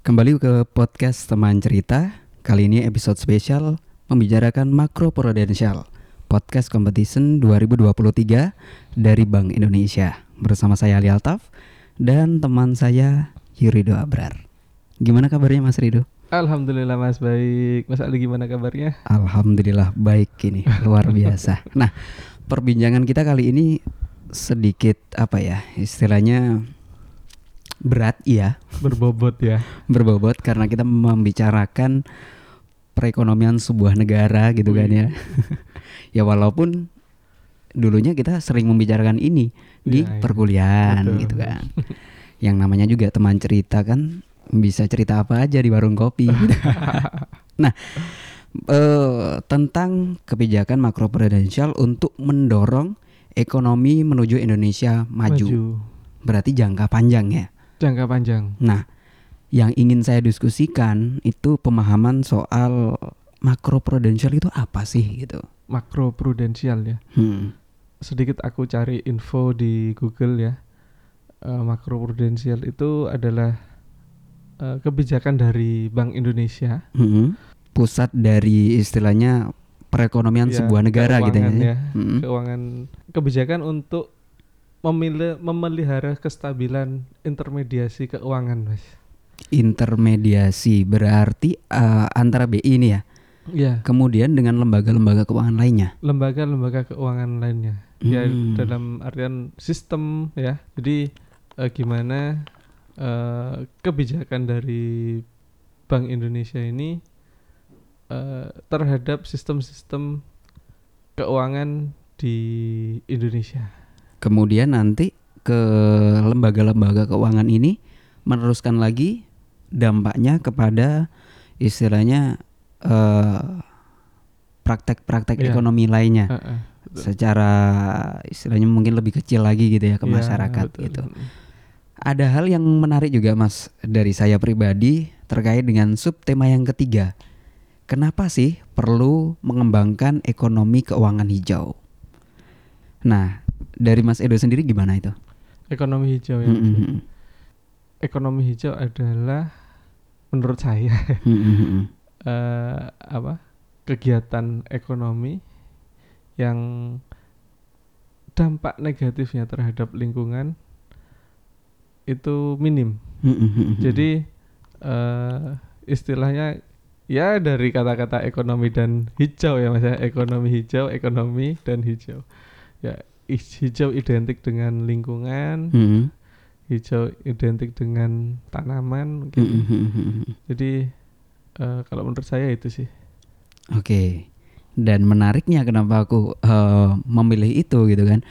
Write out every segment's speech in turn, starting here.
Kembali ke podcast teman cerita. Kali ini episode spesial membicarakan makro prudensial podcast competition 2023 dari Bank Indonesia bersama saya Ali Altaf dan teman saya Yurido Abrar. Gimana kabarnya Mas Rido? Alhamdulillah Mas baik. Mas Ali gimana kabarnya? Alhamdulillah baik ini luar biasa. Nah perbincangan kita kali ini sedikit apa ya istilahnya berat iya Berbobot ya. berbobot karena kita membicarakan perekonomian sebuah negara gitu kan ya. ya walaupun dulunya kita sering membicarakan ini di iya. perkuliahan Betul. gitu kan. Yang namanya juga teman cerita kan bisa cerita apa aja di warung kopi. nah, eh, tentang kebijakan makroprudensial untuk mendorong ekonomi menuju Indonesia maju. Berarti jangka panjang ya. Jangka panjang. Nah, yang ingin saya diskusikan itu pemahaman soal makroprudensial itu apa sih gitu. Makro prudensial ya. Hmm. Sedikit aku cari info di Google ya. Eh, makro prudensial itu adalah eh, kebijakan dari Bank Indonesia. Hmm. Pusat dari istilahnya perekonomian Ya, sebuah negara gitu ya. ya. Hmm. Keuangan kebijakan untuk memilih memelihara kestabilan intermediasi keuangan, Mas. Intermediasi berarti eh, antara BI ini ya. Ya, Kemudian dengan lembaga-lembaga keuangan lainnya. lembaga-lembaga keuangan lainnya. Ya Hmm. dalam artian sistem ya. Jadi eh, gimana eh, kebijakan dari Bank Indonesia ini eh, terhadap sistem-sistem keuangan di Indonesia. Kemudian nanti ke lembaga-lembaga keuangan ini meneruskan lagi dampaknya kepada istilahnya eh, praktek-praktek Iya. ekonomi lainnya Heeh, betul. secara istilahnya mungkin lebih kecil lagi gitu ya ke Ya, masyarakat betul. gitu. Ada hal yang menarik juga Mas dari saya pribadi terkait dengan subtema yang ketiga. Kenapa sih perlu mengembangkan ekonomi keuangan hijau? Nah, dari Mas Edo sendiri gimana itu? Ekonomi hijau ya. Mm-mm. Ekonomi hijau adalah menurut saya Mm-mm. eh, apa kegiatan ekonomi yang dampak negatifnya terhadap lingkungan itu minim. Mm-mm. Jadi eh, istilahnya ya dari kata-kata ekonomi dan hijau ya mas ya ekonomi hijau, ekonomi dan hijau. Ya hijau identik dengan lingkungan, Mm-mm. hijau identik dengan tanaman. mungkin. Mm-mm. Jadi eh, kalau menurut saya itu sih. Oke. Dan menariknya kenapa aku eh, memilih itu gitu kan.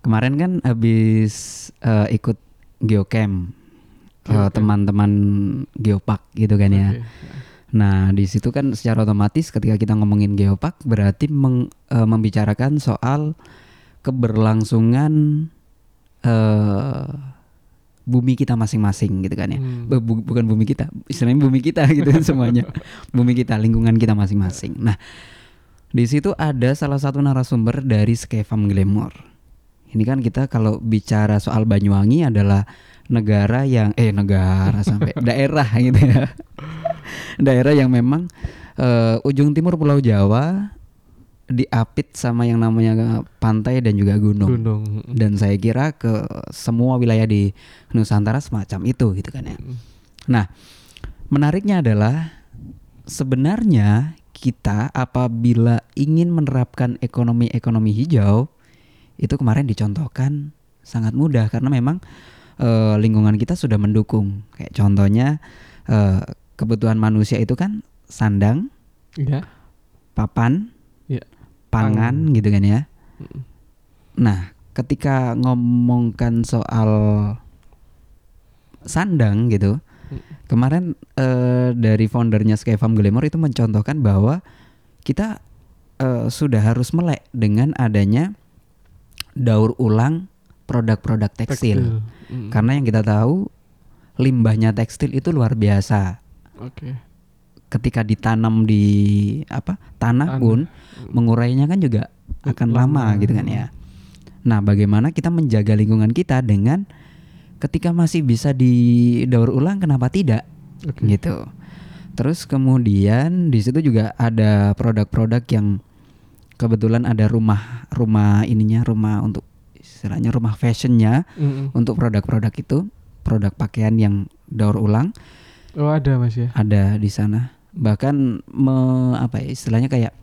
Kemarin kan habis eh, ikut geocamp Geocamp. teman-teman geopark gitu kan ya. Oke. Nah, di situ kan secara otomatis ketika kita ngomongin geopark berarti meng- eh, membicarakan soal keberlangsungan eh bumi kita masing-masing gitu kan ya. Hmm. Bu- bu- bukan bumi kita, istilahnya bumi kita gitu semuanya. bumi kita, lingkungan kita masing-masing. Nah, di situ ada salah satu narasumber dari Skevam Glamour. Ini kan kita kalau bicara soal Banyuwangi adalah negara yang eh negara sampai daerah gitu ya. daerah yang memang eh, ujung timur Pulau Jawa diapit sama yang namanya pantai dan juga gunung Gunung. dan saya kira ke semua wilayah di Nusantara semacam itu gitu kan ya. Nah, menariknya adalah sebenarnya kita apabila ingin menerapkan ekonomi-ekonomi hijau itu kemarin dicontohkan sangat mudah karena memang eh, lingkungan kita sudah mendukung. Kayak contohnya eh, kebutuhan manusia itu kan sandang, Ya. papan, Iya. Pangan gitu kan ya. Mm. Nah, ketika ngomongkan soal sandang gitu, Mm. kemarin eh, dari foundernya Skyfarm Glamour itu mencontohkan bahwa kita eh, sudah harus melek dengan adanya daur ulang produk-produk tekstil. Mm. Karena yang kita tahu limbahnya tekstil itu luar biasa. Oke. Ketika ditanam di apa tanah Tanah. pun mengurainya kan juga akan lama, gitu kan ya. Nah, bagaimana kita menjaga lingkungan kita dengan ketika masih bisa didaur ulang kenapa tidak? Oke. gitu. Terus kemudian di situ juga ada produk-produk yang kebetulan ada rumah rumah ininya rumah untuk istilahnya rumah fashionnya Mm-mm. untuk produk-produk itu produk pakaian yang daur ulang Oh ada mas ya. ada di sana bahkan me, apa ya istilahnya kayak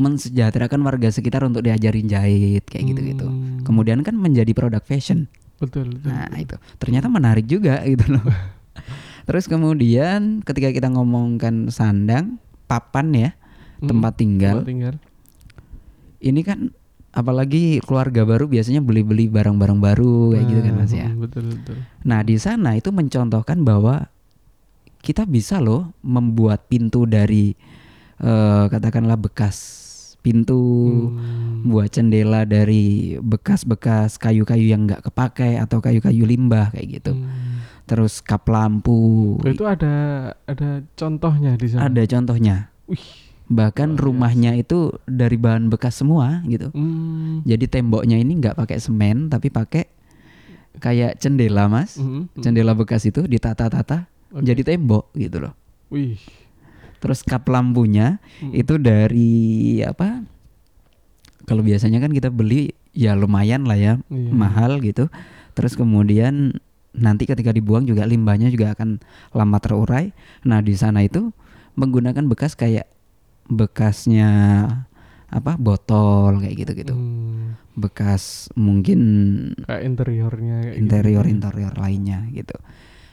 mensejahterakan warga sekitar untuk diajarin jahit kayak gitu-gitu. Hmm, Kemudian kan menjadi produk fashion. Betul. betul. Nah, itu ternyata menarik juga gitu loh. Terus kemudian ketika kita ngomongkan sandang, papan ya, Mm-mm. tempat tinggal. Tempat tinggal. Ini kan apalagi keluarga baru biasanya beli-beli barang-barang baru kayak gitu kan Mas ya. mm, Betul betul. Nah, di sana itu mencontohkan bahwa kita bisa loh membuat pintu dari eh, katakanlah bekas pintu, Hmm. buat jendela dari bekas-bekas kayu-kayu yang nggak kepakai atau kayu-kayu limbah kayak gitu. Hmm. Terus kap lampu. Oh, itu ada ada contohnya di sana. Ada contohnya. Wih. Bahkan biasa. rumahnya itu dari bahan bekas semua gitu. Hmm. Jadi temboknya ini nggak pakai semen tapi pakai kayak jendela, Mas. Mm, mm. Jendela bekas itu ditata-tata Oke. jadi tembok gitu loh. Wih. Terus kap lampunya Mm. itu dari apa? Kalau biasanya kan kita beli ya lumayan lah ya, Iya. mahal gitu. Terus kemudian nanti ketika dibuang juga limbahnya juga akan lama terurai. Nah, di sana itu menggunakan bekas kayak bekasnya apa? botol kayak gitu-gitu. Hmm. Bekas mungkin Kayak interiornya kayak gitu. interior-interior lainnya gitu.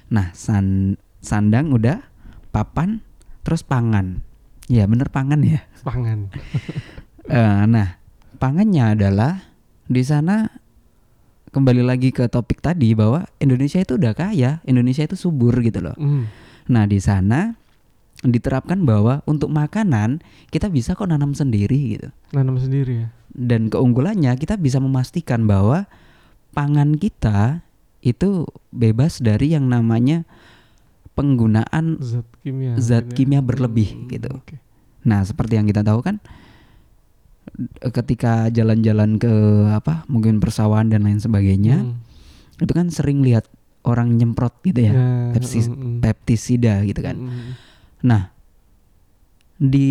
Nah, san- sandang udah, papan, terus pangan. Ya, bener pangan ya. Pangan. Eh, nah, pangannya adalah di sana kembali lagi ke topik tadi bahwa Indonesia itu udah kaya, Indonesia itu subur gitu loh. Hmm. Nah, di sana diterapkan bahwa untuk makanan kita bisa kok nanam sendiri gitu. Nanam sendiri ya. Dan keunggulannya kita bisa memastikan bahwa pangan kita itu bebas dari yang namanya penggunaan Zat kimia. Zat mungkin ya. kimia berlebih Hmm, gitu. Oke. Nah, seperti yang kita tahu kan ketika jalan-jalan ke apa, mungkin persawahan dan lain sebagainya, Hmm. itu kan sering lihat orang nyemprot gitu ya, pepsis- mm, mm. pestisida gitu kan. Mm, mm. Nah, di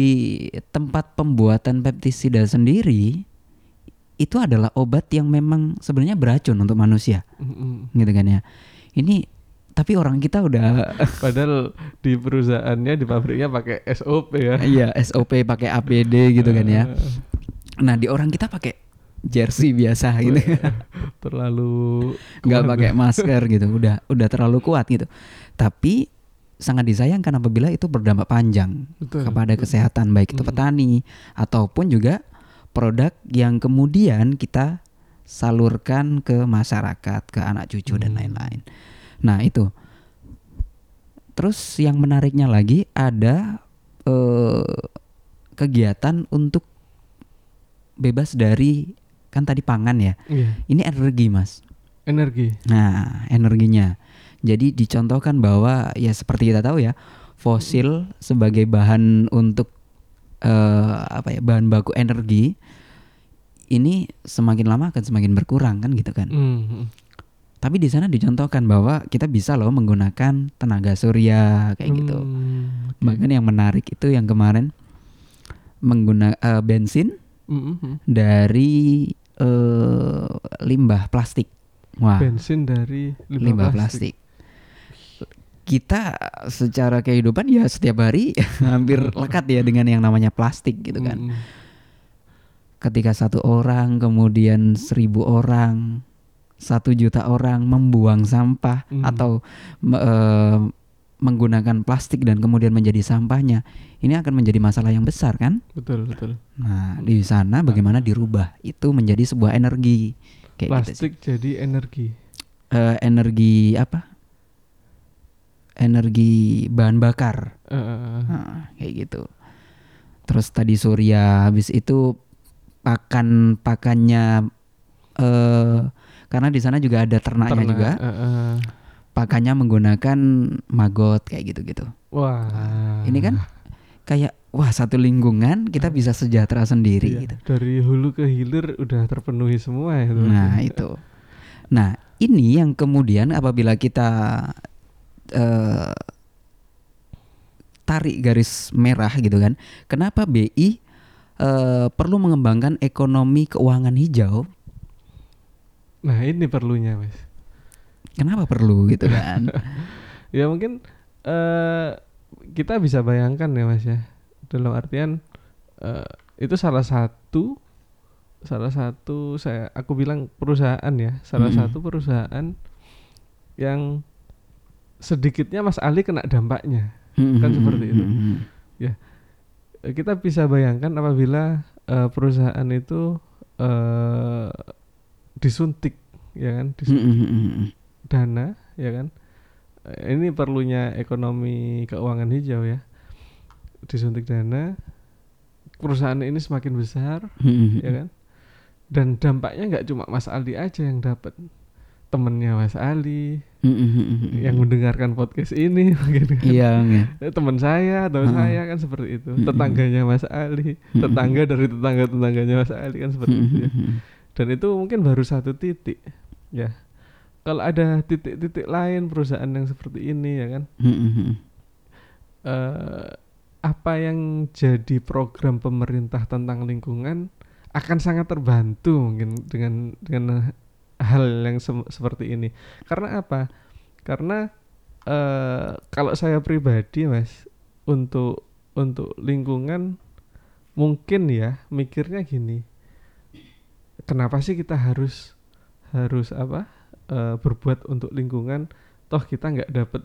tempat pembuatan pestisida sendiri itu adalah obat yang memang sebenarnya beracun untuk manusia, mm. gitu kan ya. Ini tapi orang kita udah Padahal di perusahaannya di pabriknya pakai SOP ya. iya SOP pakai APD gitu kan ya. Eh, Nah, di orang kita pakai jersey biasa gitu. Terlalu nggak pakai masker gitu udah udah terlalu kuat gitu tapi sangat disayangkan apabila itu berdampak panjang Betul, kepada betul. kesehatan baik itu Mm. petani ataupun juga produk yang kemudian kita salurkan ke masyarakat ke anak cucu dan Hmm. lain-lain nah itu terus yang menariknya lagi ada eh, kegiatan untuk bebas dari kan tadi pangan ya Iya, ini energi mas energi. Nah, energinya. Jadi dicontohkan bahwa ya seperti kita tahu ya, fosil sebagai bahan untuk eh, apa ya, bahan baku energi ini semakin lama akan semakin berkurang kan gitu kan. Mm, mm. Tapi di sana dicontohkan bahwa kita bisa loh menggunakan tenaga surya kayak gitu. Hmm, oke. Bahkan yang menarik itu yang kemarin menggunakan bensin Mm, mm, mm. dari eh, limbah plastik. Wah. Bensin dari limbah, limbah, plastik. Kita secara kehidupan ya setiap hari hampir lekat ya dengan yang namanya plastik gitu kan. Mm. Ketika satu orang kemudian seribu orang, satu juta orang membuang sampah Hmm. atau eh, menggunakan plastik dan kemudian menjadi sampahnya, ini akan menjadi masalah yang besar kan? Betul, betul. Nah di sana bagaimana dirubah itu menjadi sebuah energi kayak gitu. Plastik jadi energi. Eh, energi apa? Energi bahan bakar. Nah, kayak gitu. Terus tadi surya habis itu pakan pakannya eh karena di sana juga ada ternaknya Ternak, juga. eh, eh. Pakannya menggunakan maggot kayak gitu-gitu. Wah. Ini kan kayak wah satu lingkungan kita bisa sejahtera sendiri Iya, gitu. Dari hulu ke hilir udah terpenuhi semua ya. teman. Nah, itu. Nah, ini yang kemudian apabila kita eh, tarik garis merah gitu kan. Kenapa BI eh, perlu mengembangkan ekonomi keuangan hijau? Nah ini perlunya mas. Kenapa perlu gitu kan? Ya mungkin eh kita bisa bayangkan ya mas ya. Dalam artian eh, itu salah satu salah satu saya aku bilang perusahaan ya salah Mm-mm. satu perusahaan yang sedikitnya Mas Ali kena dampaknya Kan seperti itu. Eh, kita bisa bayangkan apabila eh, perusahaan itu eh, disuntik ya kan? Disuntik. Dana ya kan? Eh, ini perlunya ekonomi keuangan hijau ya. Disuntik dana perusahaan ini semakin besar ya kan? Dan dampaknya nggak cuma Mas Ali aja yang dapat temennya Mas Ali yang mendengarkan podcast ini mungkin kan. Iya, iya. Eh, teman saya atau Hmm. saya kan seperti itu. Tetangganya Mas Ali tetangga dari tetangga tetangganya Mas Ali kan seperti itu ya. Dan itu mungkin baru satu titik. Ya. Kalau ada titik-titik lain perusahaan yang seperti ini ya kan? Eh, apa yang jadi program pemerintah tentang lingkungan akan sangat terbantu mungkin dengan dengan hal yang sem- seperti ini. Karena apa? Karena eh, kalau saya pribadi mas untuk untuk lingkungan mungkin ya mikirnya gini kenapa sih kita harus harus apa eh, berbuat untuk lingkungan toh kita nggak dapat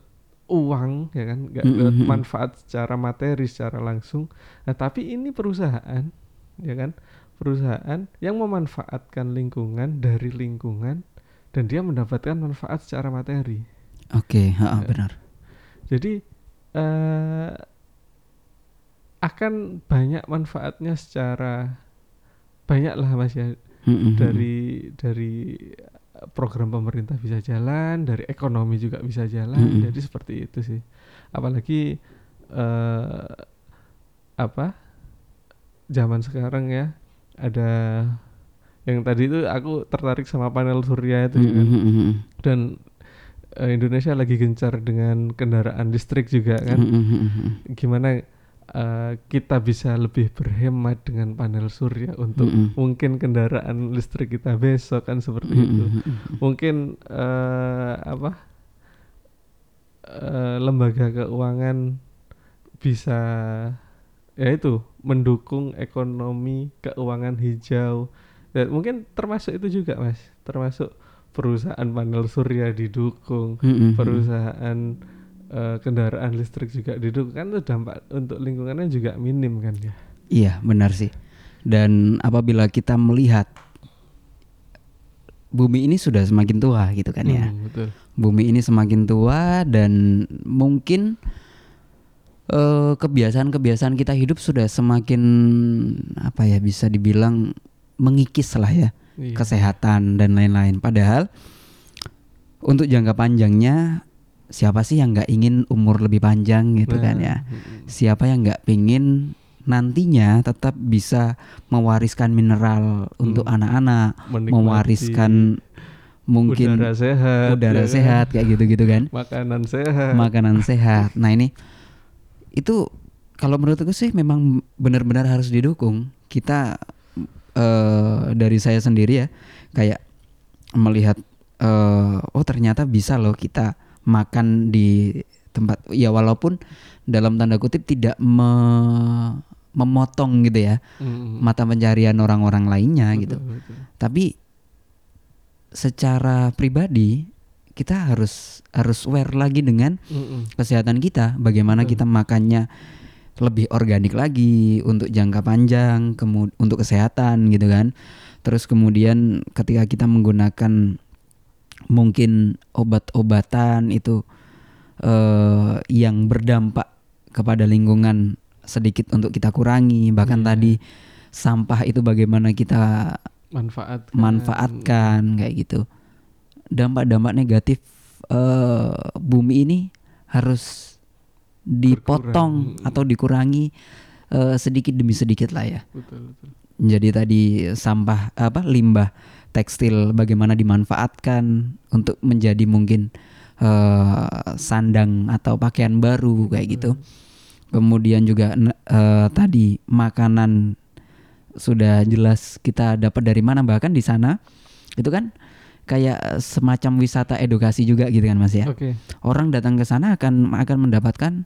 uang ya kan nggak Mm, dapat mm, mm. manfaat secara materi secara langsung nah tapi ini perusahaan ya kan perusahaan yang memanfaatkan lingkungan dari lingkungan dan dia mendapatkan manfaat secara materi Oke, ha, Ya. benar. jadi eh akan banyak manfaatnya secara banyak lah mas ya dari dari program pemerintah bisa jalan, dari ekonomi juga bisa jalan. Mm-mm. Jadi seperti itu sih. Apalagi eh apa? Zaman sekarang ya ada yang tadi itu aku tertarik sama panel surya itu kan. dan eh, Indonesia lagi gencar dengan kendaraan listrik juga kan. Gimana eh, kita bisa lebih berhemat dengan panel surya untuk Mm-mm. mungkin kendaraan listrik kita besok kan seperti itu. mungkin eh, apa eh, lembaga keuangan bisa ya itu mendukung ekonomi keuangan hijau. Dan mungkin termasuk itu juga mas. Termasuk perusahaan panel surya didukung perusahaan eh, kendaraan listrik juga didukung kan itu dampak untuk lingkungannya juga minim kan ya Iya, benar sih. Dan apabila kita melihat bumi ini sudah semakin tua gitu kan ya. Hmm, betul Bumi ini semakin tua dan mungkin eh, kebiasaan-kebiasaan kita hidup sudah semakin apa ya bisa dibilang mengikis lah ya Iya. kesehatan dan lain-lain. Padahal untuk jangka panjangnya siapa sih yang nggak ingin umur lebih panjang gitu kan Nah, ya? mm-mm. Siapa yang nggak pingin nantinya tetap bisa mewariskan mineral untuk Hmm. anak-anak, mewariskan mungkin udara sehat udara ya kan? sehat kayak gitu-gitu kan, makanan sehat makanan sehat. Nah ini itu kalau menurutku sih memang benar-benar harus didukung. Kita eh, dari saya sendiri ya kayak melihat eh, oh ternyata bisa loh kita makan di tempat ya walaupun dalam tanda kutip tidak me- memotong gitu ya Mm-mm. mata pencarian orang-orang lainnya Betul, gitu. betul. Tapi secara pribadi kita harus harus aware lagi dengan Mm-mm. kesehatan kita, bagaimana Betul. kita makannya lebih organik lagi untuk jangka panjang, kemu- untuk kesehatan gitu kan. Terus kemudian ketika kita menggunakan mungkin obat-obatan itu eh, yang berdampak kepada lingkungan sedikit untuk kita kurangi. Bahkan Iya. tadi sampah itu bagaimana kita manfaatkan manfaatkan kayak gitu. Dampak-dampak negatif eh, bumi ini harus dipotong Berkurang. atau dikurangi eh, sedikit demi sedikit lah ya. betul betul Jadi tadi sampah apa limbah tekstil bagaimana dimanfaatkan untuk menjadi mungkin eh, sandang atau pakaian baru kayak gitu. kemudian juga eh, tadi makanan sudah jelas kita dapat dari mana bahkan di sana itu kan kayak semacam wisata edukasi juga gitu kan Mas ya. Oke. Orang datang ke sana akan akan mendapatkan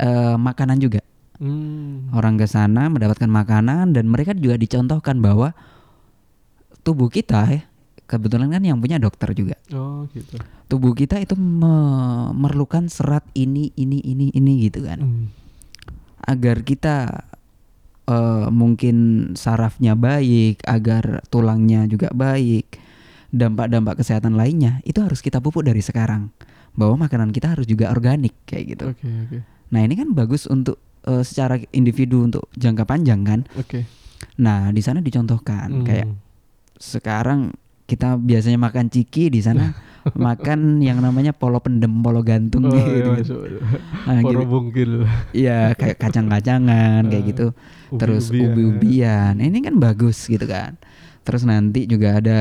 eh, makanan juga. Hmm. Orang ke sana mendapatkan makanan dan mereka juga dicontohkan bahwa tubuh kita ya kebetulan kan yang punya dokter juga. Oh gitu. Tubuh kita itu memerlukan serat ini ini ini ini gitu kan. Hmm. Agar kita eh, mungkin sarafnya baik, agar tulangnya juga baik, dampak-dampak kesehatan lainnya itu harus kita pupuk dari sekarang. Bahwa makanan kita harus juga organik kayak gitu. Oke oke. Nah, ini kan bagus untuk eh, secara individu untuk jangka panjang kan. Oke. Nah, di sana dicontohkan Hmm. kayak sekarang kita biasanya makan ciki di sana makan yang namanya polo pendem, polo gantung Oh, gitu. iya, gitu. Nah, Poro gitu. bungkil. Iya, kayak kacang-kacangan kayak Eh, gitu. Terus Ubi-ubian. ubi-ubian. Ini kan bagus gitu kan. Terus nanti juga ada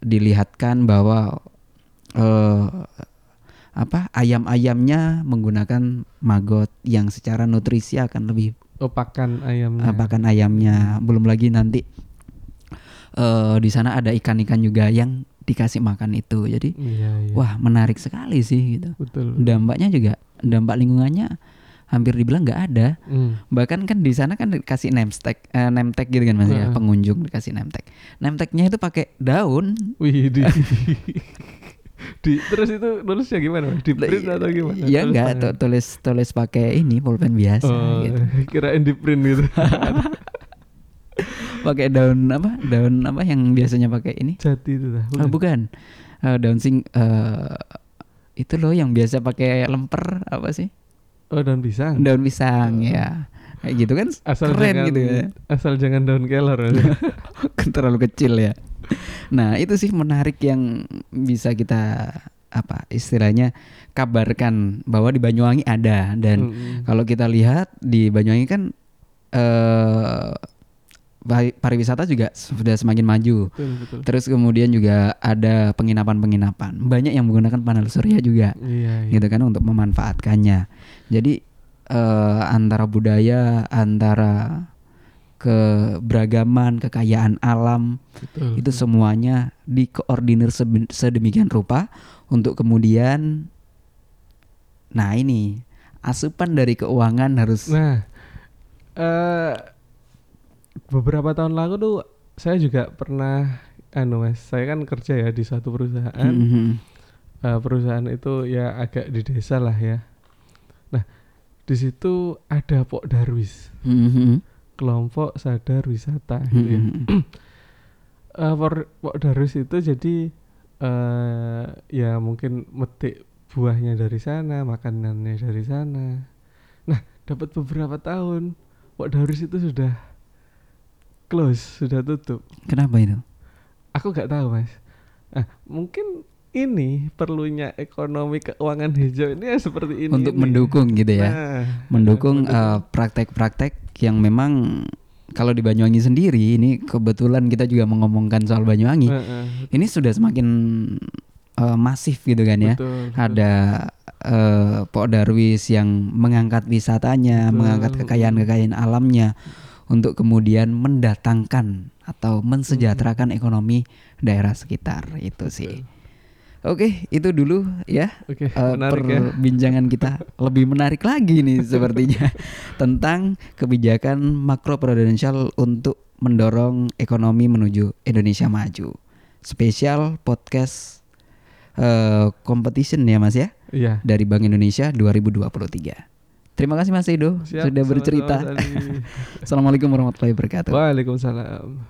dilihatkan bahwa eh apa ayam-ayamnya menggunakan maggot yang secara nutrisi akan lebih Oh pakan ayamnya. eh, pakan ayamnya. Belum lagi nanti eh di sana ada ikan-ikan juga yang dikasih makan itu. Jadi Iya iya. wah menarik sekali sih gitu. Betul. Dampaknya juga dampak lingkungannya hampir dibilang nggak ada. Hmm. Bahkan kan di sana kan dikasih name tag, eh, name tag gitu kan mas ya, Heeh. pengunjung dikasih name tag. Name tagnya itu pakai daun. Wih di, di terus itu nulisnya gimana? Di print atau gimana? Ya enggak, tulis tulis pakai ini pulpen biasa Oh, gitu. kirain di print gitu. Pakai daun apa? Daun apa yang biasanya pakai ini? Jati itu dah. Ah, bukan. Eh, daun sing eh, itu loh yang biasa pakai lemper apa sih? Oh daun pisang. Daun pisang Oh. ya. Kayak gitu kan Asal keren jangan gitu ya. asal jangan daun kelor. Kan terlalu kecil ya. Nah, itu sih menarik yang bisa kita apa istilahnya kabarkan bahwa di Banyuwangi ada dan Mm-mm. kalau kita lihat di Banyuwangi kan eh pariwisata juga sudah semakin maju. betul betul. Terus kemudian juga ada penginapan-penginapan. Banyak yang menggunakan panel surya juga Iya, iya. gitu kan untuk memanfaatkannya. Jadi eh, antara budaya, antara keberagaman, kekayaan alam betul. itu semuanya dikoordinir sedemikian rupa untuk kemudian nah ini asupan dari keuangan harus Nah, eh beberapa tahun lalu tuh saya juga pernah anu Mas, saya kan kerja ya di suatu perusahaan. Mhm. Eh, perusahaan itu ya agak di desa lah ya. Nah, di situ ada Pok Darwis, Mhm. kelompok sadar wisata gitu ya. Mhm. Eh, Por- Pok Darwis itu jadi eh ya mungkin metik buahnya dari sana, makanannya dari sana. Nah, dapat beberapa tahun Pok Darwis itu sudah close, sudah tutup. Kenapa itu? Aku nggak tahu mas. Nah, mungkin ini perlunya ekonomi keuangan hijau ini ya seperti ini. Untuk ini. mendukung gitu ya. Nah, mendukung eh, praktek-praktek yang memang kalau di Banyuwangi sendiri ini kebetulan kita juga mengomongkan soal Banyuwangi. Heeh, Ini sudah semakin eh, masif gitu kan ya. betul, ada eh, Pok Darwis yang mengangkat wisatanya, Betul. mengangkat kekayaan-kekayaan alamnya untuk kemudian mendatangkan atau mensejahterakan ekonomi daerah sekitar itu sih. Oke, itu dulu ya Oke, eh, menarik ya. perbincangan kita lebih menarik lagi nih sepertinya tentang kebijakan makro prudensial untuk mendorong ekonomi menuju Indonesia maju. Spesial podcast eh, competition ya Mas ya Iya. dari Bank Indonesia 2023. Terima kasih Mas Edo Siap, sudah bercerita. Assalamualaikum warahmatullahi wabarakatuh. Waalaikumsalam.